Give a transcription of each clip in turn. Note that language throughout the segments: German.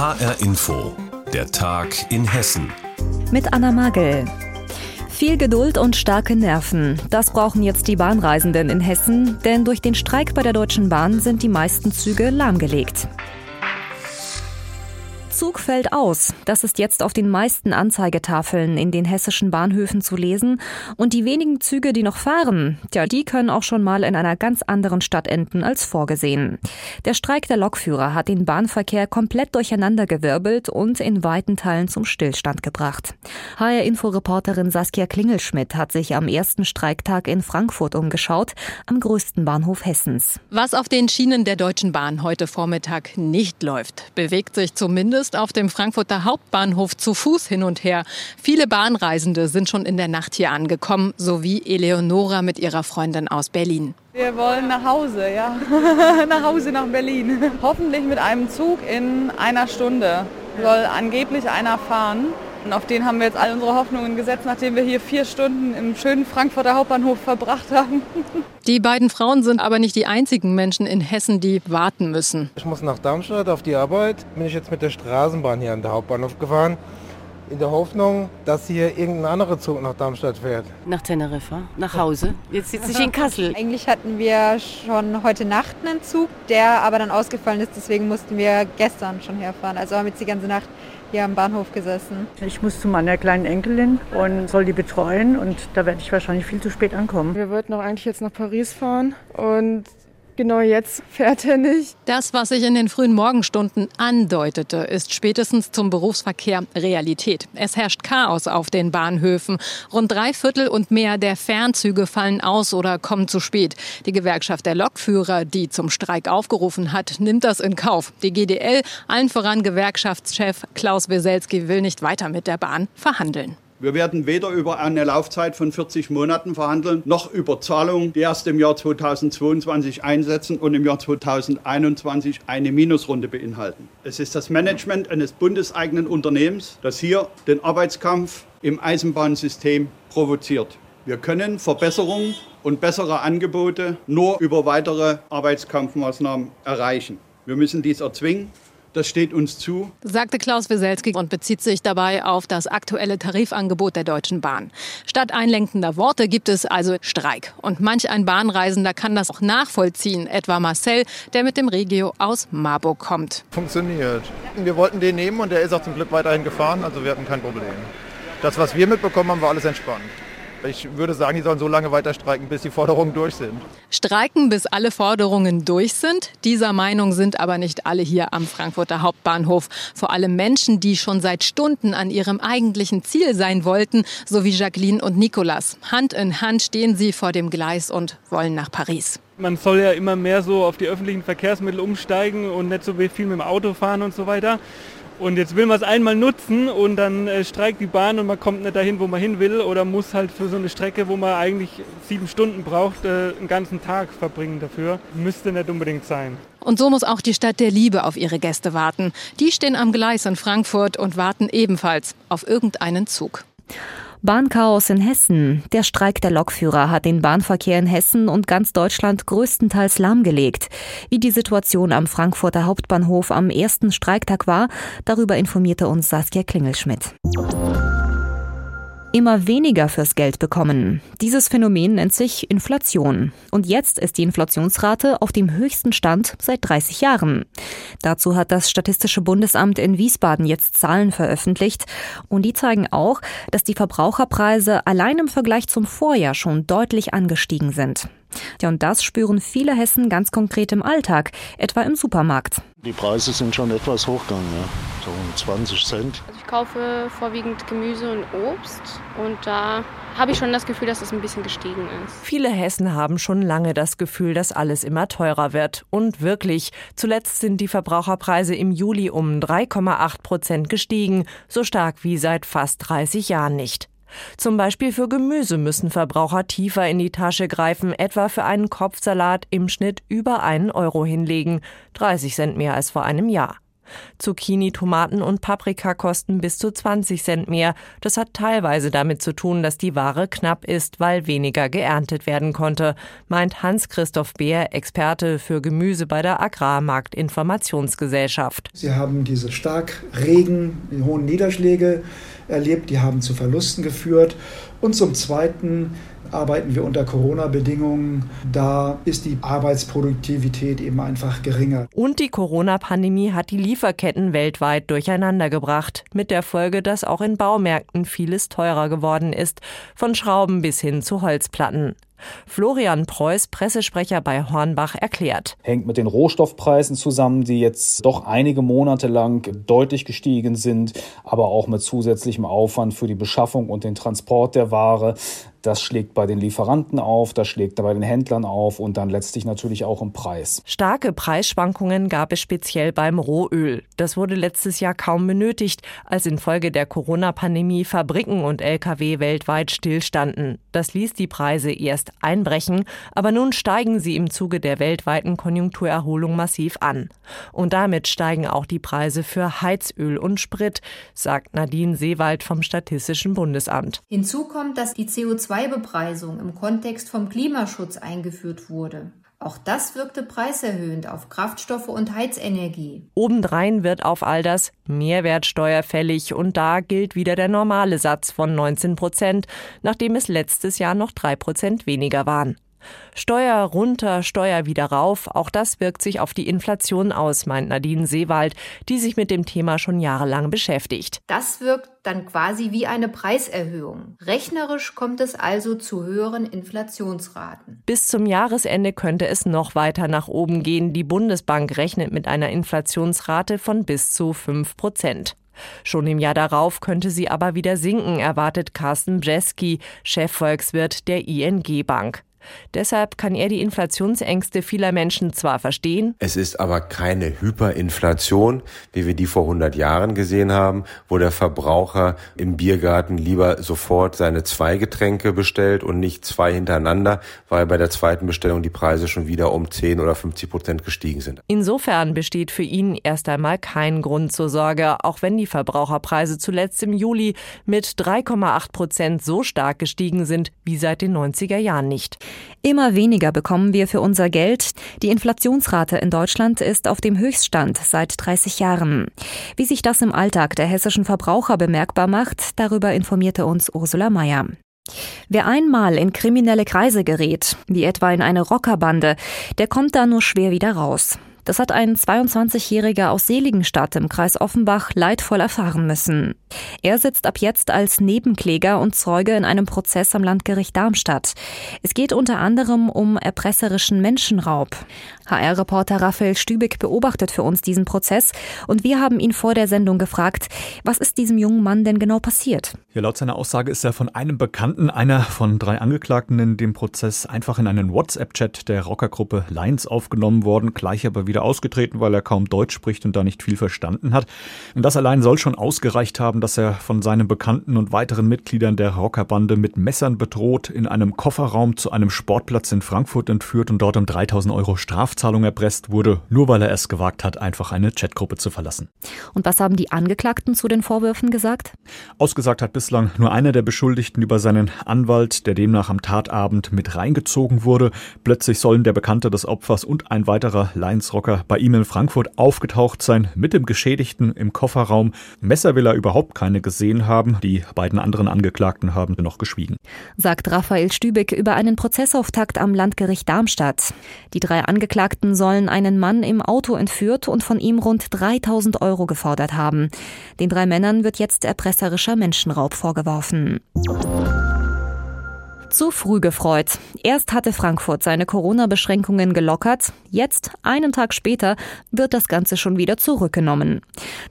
HR Info, der Tag in Hessen. Mit Anna Magel. Viel Geduld und starke Nerven. Das brauchen jetzt die Bahnreisenden in Hessen, denn durch den Streik bei der Deutschen Bahn sind die meisten Züge lahmgelegt. Zug fällt aus. Das ist jetzt auf den meisten Anzeigetafeln in den hessischen Bahnhöfen zu lesen. Und die wenigen Züge, die noch fahren, ja, die können auch schon mal in einer ganz anderen Stadt enden als vorgesehen. Der Streik der Lokführer hat den Bahnverkehr komplett durcheinandergewirbelt und in weiten Teilen zum Stillstand gebracht. HR-Inforeporterin Saskia Klingelschmidt hat sich am ersten Streiktag in Frankfurt umgeschaut, am größten Bahnhof Hessens. Was auf den Schienen der Deutschen Bahn heute Vormittag nicht läuft, bewegt sich zumindest ist auf dem Frankfurter Hauptbahnhof zu Fuß hin und her. Viele Bahnreisende sind schon in der Nacht hier angekommen, sowie Eleonora mit ihrer Freundin aus Berlin. Wir wollen nach Hause, ja. nach Hause nach Berlin. Hoffentlich mit einem Zug in einer Stunde. Soll angeblich einer fahren. Und auf den haben wir jetzt all unsere Hoffnungen gesetzt, nachdem wir hier vier Stunden im schönen Frankfurter Hauptbahnhof verbracht haben. Die beiden Frauen sind aber nicht die einzigen Menschen in Hessen, die warten müssen. Ich muss nach Darmstadt auf die Arbeit. Bin ich jetzt mit der Straßenbahn hier an der Hauptbahnhof gefahren in der Hoffnung, dass hier irgendein anderer Zug nach Darmstadt fährt. Nach Teneriffa, nach Hause. Jetzt sitze ich in Kassel. Eigentlich hatten wir schon heute Nacht einen Zug, der aber dann ausgefallen ist. Deswegen mussten wir gestern schon herfahren. Also haben jetzt die ganze Nacht hier am Bahnhof gesessen. Ich muss zu meiner kleinen Enkelin und soll die betreuen und da werde ich wahrscheinlich viel zu spät ankommen. Wir wollten auch eigentlich jetzt nach Paris fahren und genau jetzt fährt er nicht. Das, was sich in den frühen Morgenstunden andeutete, ist spätestens zum Berufsverkehr Realität. Es herrscht Chaos auf den Bahnhöfen. Rund drei Viertel und mehr der Fernzüge fallen aus oder kommen zu spät. Die Gewerkschaft der Lokführer, die zum Streik aufgerufen hat, nimmt das in Kauf. Die GDL, allen voran Gewerkschaftschef Klaus Weselski, will nicht weiter mit der Bahn verhandeln. Wir werden weder über eine Laufzeit von 40 Monaten verhandeln, noch über Zahlungen, die erst im Jahr 2022 einsetzen und im Jahr 2021 eine Minusrunde beinhalten. Es ist das Management eines bundeseigenen Unternehmens, das hier den Arbeitskampf im Eisenbahnsystem provoziert. Wir können Verbesserungen und bessere Angebote nur über weitere Arbeitskampfmaßnahmen erreichen. Wir müssen dies erzwingen das steht uns zu, sagte Klaus Wieselski und bezieht sich dabei auf das aktuelle Tarifangebot der Deutschen Bahn. Statt einlenkender Worte gibt es also Streik. Und manch ein Bahnreisender kann das auch nachvollziehen, etwa Marcel, der mit dem Regio aus Marburg kommt. Funktioniert. Wir wollten den nehmen und der ist auch zum Glück weiterhin gefahren, also wir hatten kein Problem. Das, was wir mitbekommen haben, war alles entspannt. Ich würde sagen, die sollen so lange weiter streiken, bis die Forderungen durch sind. Streiken, bis alle Forderungen durch sind? Dieser Meinung sind aber nicht alle hier am Frankfurter Hauptbahnhof. Vor allem Menschen, die schon seit Stunden an ihrem eigentlichen Ziel sein wollten, so wie Jacqueline und Nicolas. Hand in Hand stehen sie vor dem Gleis und wollen nach Paris. Man soll ja immer mehr so auf die öffentlichen Verkehrsmittel umsteigen und nicht so viel mit dem Auto fahren und so weiter. Und jetzt will man es einmal nutzen und dann äh, streikt die Bahn und man kommt nicht dahin, wo man hin will oder muss halt für so eine Strecke, wo man eigentlich sieben Stunden braucht, äh, einen ganzen Tag verbringen dafür. Müsste nicht unbedingt sein. Und so muss auch die Stadt der Liebe auf ihre Gäste warten. Die stehen am Gleis in Frankfurt und warten ebenfalls auf irgendeinen Zug. Bahnchaos in Hessen. Der Streik der Lokführer hat den Bahnverkehr in Hessen und ganz Deutschland größtenteils lahmgelegt. Wie die Situation am Frankfurter Hauptbahnhof am ersten Streiktag war, darüber informierte uns Saskia Klingelschmidt immer weniger fürs Geld bekommen. Dieses Phänomen nennt sich Inflation. Und jetzt ist die Inflationsrate auf dem höchsten Stand seit 30 Jahren. Dazu hat das Statistische Bundesamt in Wiesbaden jetzt Zahlen veröffentlicht. Und die zeigen auch, dass die Verbraucherpreise allein im Vergleich zum Vorjahr schon deutlich angestiegen sind. Ja, und das spüren viele Hessen ganz konkret im Alltag, etwa im Supermarkt. Die Preise sind schon etwas hochgegangen, ja. so um 20 Cent. Also ich kaufe vorwiegend Gemüse und Obst und da habe ich schon das Gefühl, dass es ein bisschen gestiegen ist. Viele Hessen haben schon lange das Gefühl, dass alles immer teurer wird. Und wirklich, zuletzt sind die Verbraucherpreise im Juli um 3,8 Prozent gestiegen, so stark wie seit fast 30 Jahren nicht. Zum Beispiel für Gemüse müssen Verbraucher tiefer in die Tasche greifen, etwa für einen Kopfsalat im Schnitt über einen Euro hinlegen, 30 Cent mehr als vor einem Jahr. Zucchini, Tomaten und Paprika kosten bis zu 20 Cent mehr. Das hat teilweise damit zu tun, dass die Ware knapp ist, weil weniger geerntet werden konnte, meint Hans-Christoph Beer, Experte für Gemüse bei der Agrarmarktinformationsgesellschaft. Sie haben diese Starkregen, die hohen Niederschläge erlebt, die haben zu Verlusten geführt. Und zum Zweiten arbeiten wir unter Corona-Bedingungen. Da ist die Arbeitsproduktivität eben einfach geringer. Und die Corona-Pandemie hat die Lieferketten weltweit durcheinandergebracht, mit der Folge, dass auch in Baumärkten vieles teurer geworden ist, von Schrauben bis hin zu Holzplatten. Florian Preuß, Pressesprecher bei Hornbach, erklärt. Hängt mit den Rohstoffpreisen zusammen, die jetzt doch einige Monate lang deutlich gestiegen sind, aber auch mit zusätzlichem Aufwand für die Beschaffung und den Transport der Ware. Das schlägt bei den Lieferanten auf, das schlägt bei den Händlern auf und dann letztlich natürlich auch im Preis. Starke Preisschwankungen gab es speziell beim Rohöl. Das wurde letztes Jahr kaum benötigt, als infolge der Corona-Pandemie Fabriken und Lkw weltweit stillstanden. Das ließ die Preise erst einbrechen, aber nun steigen sie im Zuge der weltweiten Konjunkturerholung massiv an. Und damit steigen auch die Preise für Heizöl und Sprit, sagt Nadine Seewald vom Statistischen Bundesamt. Hinzu kommt, dass die CO2 CO2-Bepreisung im Kontext vom Klimaschutz eingeführt wurde. Auch das wirkte preiserhöhend auf Kraftstoffe und Heizenergie. Obendrein wird auf all das Mehrwertsteuer fällig und da gilt wieder der normale Satz von 19 Prozent, nachdem es letztes Jahr noch drei Prozent weniger waren. Steuer runter, Steuer wieder rauf, auch das wirkt sich auf die Inflation aus, meint Nadine Seewald, die sich mit dem Thema schon jahrelang beschäftigt. Das wirkt dann quasi wie eine Preiserhöhung. Rechnerisch kommt es also zu höheren Inflationsraten. Bis zum Jahresende könnte es noch weiter nach oben gehen. Die Bundesbank rechnet mit einer Inflationsrate von bis zu 5 Prozent. Schon im Jahr darauf könnte sie aber wieder sinken, erwartet Carsten Bjeski, Chefvolkswirt der ING Bank. Deshalb kann er die Inflationsängste vieler Menschen zwar verstehen. Es ist aber keine Hyperinflation, wie wir die vor 100 Jahren gesehen haben, wo der Verbraucher im Biergarten lieber sofort seine zwei Getränke bestellt und nicht zwei hintereinander, weil bei der zweiten Bestellung die Preise schon wieder um 10 oder 50 Prozent gestiegen sind. Insofern besteht für ihn erst einmal kein Grund zur Sorge, auch wenn die Verbraucherpreise zuletzt im Juli mit 3,8 Prozent so stark gestiegen sind wie seit den 90er Jahren nicht. Immer weniger bekommen wir für unser Geld. Die Inflationsrate in Deutschland ist auf dem Höchststand seit 30 Jahren. Wie sich das im Alltag der hessischen Verbraucher bemerkbar macht, darüber informierte uns Ursula Mayer. Wer einmal in kriminelle Kreise gerät, wie etwa in eine Rockerbande, der kommt da nur schwer wieder raus. Das hat ein 22-Jähriger aus Seligenstadt im Kreis Offenbach leidvoll erfahren müssen. Er sitzt ab jetzt als Nebenkläger und Zeuge in einem Prozess am Landgericht Darmstadt. Es geht unter anderem um erpresserischen Menschenraub. HR-Reporter Raphael Stübig beobachtet für uns diesen Prozess und wir haben ihn vor der Sendung gefragt, was ist diesem jungen Mann denn genau passiert? Ja, laut seiner Aussage ist er von einem Bekannten, einer von drei Angeklagten in dem Prozess, einfach in einen WhatsApp-Chat der Rockergruppe Lions aufgenommen worden, gleich aber wieder ausgetreten, weil er kaum Deutsch spricht und da nicht viel verstanden hat. Und das allein soll schon ausgereicht haben, dass er von seinen Bekannten und weiteren Mitgliedern der Rockerbande mit Messern bedroht, in einem Kofferraum zu einem Sportplatz in Frankfurt entführt und dort um 3000 Euro Strafzahlung erpresst wurde, nur weil er es gewagt hat, einfach eine Chatgruppe zu verlassen. Und was haben die Angeklagten zu den Vorwürfen gesagt? Ausgesagt hat bislang nur einer der Beschuldigten über seinen Anwalt, der demnach am Tatabend mit reingezogen wurde. Plötzlich sollen der Bekannte des Opfers und ein weiterer Lions-Rocker bei ihm in Frankfurt aufgetaucht sein, mit dem Geschädigten im Kofferraum. Messer will er überhaupt keine gesehen haben. Die beiden anderen Angeklagten haben noch geschwiegen. Sagt Raphael Stübeck über einen Prozessauftakt am Landgericht Darmstadt. Die drei Angeklagten Angeklagten sollen einen Mann im Auto entführt und von ihm rund 3000 Euro gefordert haben. Den drei Männern wird jetzt erpresserischer Menschenraub vorgeworfen. Zu früh gefreut. Erst hatte Frankfurt seine Corona-Beschränkungen gelockert, jetzt, einen Tag später, wird das Ganze schon wieder zurückgenommen.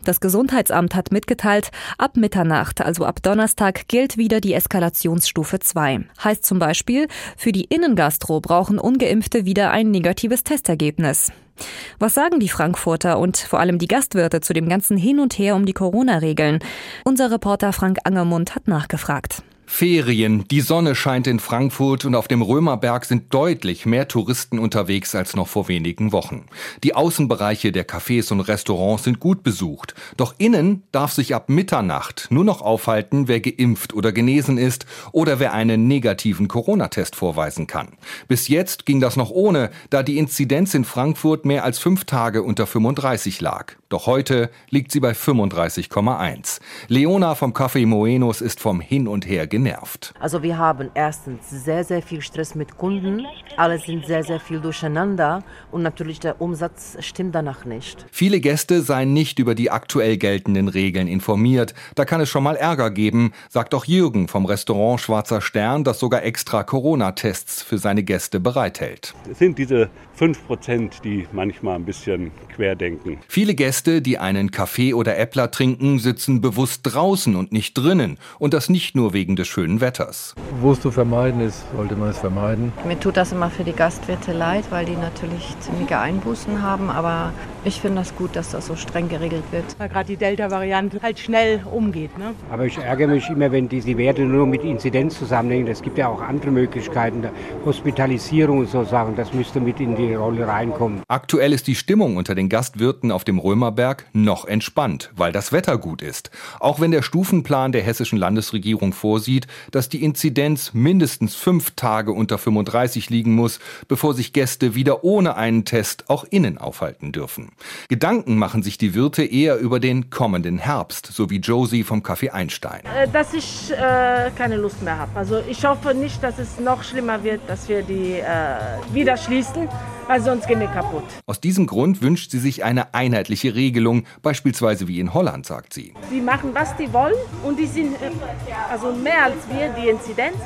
Das Gesundheitsamt hat mitgeteilt, ab Mitternacht, also ab Donnerstag, gilt wieder die Eskalationsstufe 2. Heißt zum Beispiel, für die Innengastro brauchen ungeimpfte wieder ein negatives Testergebnis. Was sagen die Frankfurter und vor allem die Gastwirte zu dem ganzen Hin und Her um die Corona-Regeln? Unser Reporter Frank Angermund hat nachgefragt. Ferien, die Sonne scheint in Frankfurt und auf dem Römerberg sind deutlich mehr Touristen unterwegs als noch vor wenigen Wochen. Die Außenbereiche der Cafés und Restaurants sind gut besucht, doch innen darf sich ab Mitternacht nur noch aufhalten, wer geimpft oder genesen ist oder wer einen negativen Corona-Test vorweisen kann. Bis jetzt ging das noch ohne, da die Inzidenz in Frankfurt mehr als fünf Tage unter 35 lag. Doch heute liegt sie bei 35,1. Leona vom Café Moenos ist vom Hin und Her genervt. Also wir haben erstens sehr, sehr viel Stress mit Kunden. Alle sind sehr, sehr viel durcheinander und natürlich der Umsatz stimmt danach nicht. Viele Gäste seien nicht über die aktuell geltenden Regeln informiert. Da kann es schon mal Ärger geben, sagt auch Jürgen vom Restaurant Schwarzer Stern, das sogar extra Corona-Tests für seine Gäste bereithält. Es sind diese 5 Prozent, die manchmal ein bisschen querdenken. Viele Gäste, die einen Kaffee oder Äppler trinken, sitzen bewusst draußen und nicht drinnen. Und das nicht nur wegen des schönen Wetters. Wo es zu vermeiden ist, sollte man es vermeiden. Mir tut das immer für die Gastwirte leid, weil die natürlich ziemliche Einbußen haben. Aber ich finde das gut, dass das so streng geregelt wird. Weil gerade die Delta-Variante halt schnell umgeht. Ne? Aber ich ärgere mich immer, wenn diese Werte nur mit Inzidenz zusammenhängen. Es gibt ja auch andere Möglichkeiten, Hospitalisierung und so Sachen. Das müsste mit in die Rolle reinkommen. Aktuell ist die Stimmung unter den Gastwirten auf dem Römerberg noch entspannt, weil das Wetter gut ist. Auch wenn der Stufenplan der hessischen Landesregierung vorsieht, dass die Inzidenz mindestens fünf Tage unter 35 liegen muss, bevor sich Gäste wieder ohne einen Test auch innen aufhalten dürfen. Gedanken machen sich die Wirte eher über den kommenden Herbst, so wie Josie vom Café Einstein. Äh, dass ich äh, keine Lust mehr habe. Also ich hoffe nicht, dass es noch schlimmer wird, dass wir die äh, wieder schließen, weil sonst gehen wir kaputt. Aus diesem Grund wünscht sie sich eine einheitliche Regelung, beispielsweise wie in Holland, sagt sie. Die machen, was die wollen und die sind also mehr als wir, die Inzidenz,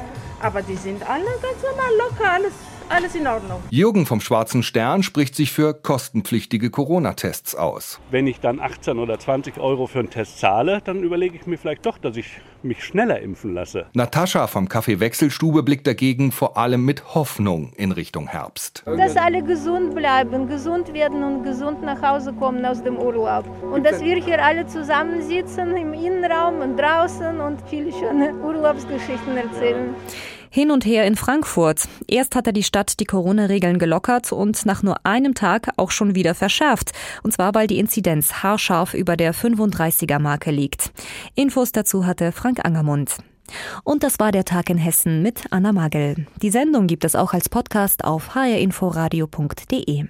aber die sind alle ganz normal locker, alles alles in Ordnung. Jürgen vom Schwarzen Stern spricht sich für kostenpflichtige Corona-Tests aus. Wenn ich dann 18 oder 20 Euro für einen Test zahle, dann überlege ich mir vielleicht doch, dass ich mich schneller impfen lasse. Natascha vom Café Wechselstube blickt dagegen vor allem mit Hoffnung in Richtung Herbst. Dass alle gesund bleiben, gesund werden und gesund nach Hause kommen aus dem Urlaub. Und dass wir hier alle zusammensitzen im Innenraum und draußen und viele schöne Urlaubsgeschichten erzählen. Hin und her in Frankfurt. Erst hatte die Stadt die Corona-Regeln gelockert und nach nur einem Tag auch schon wieder verschärft. Und zwar, weil die Inzidenz haarscharf über der 35er-Marke liegt. Infos dazu hatte Frank Angermund. Und das war der Tag in Hessen mit Anna Magel. Die Sendung gibt es auch als Podcast auf hrinforadio.de.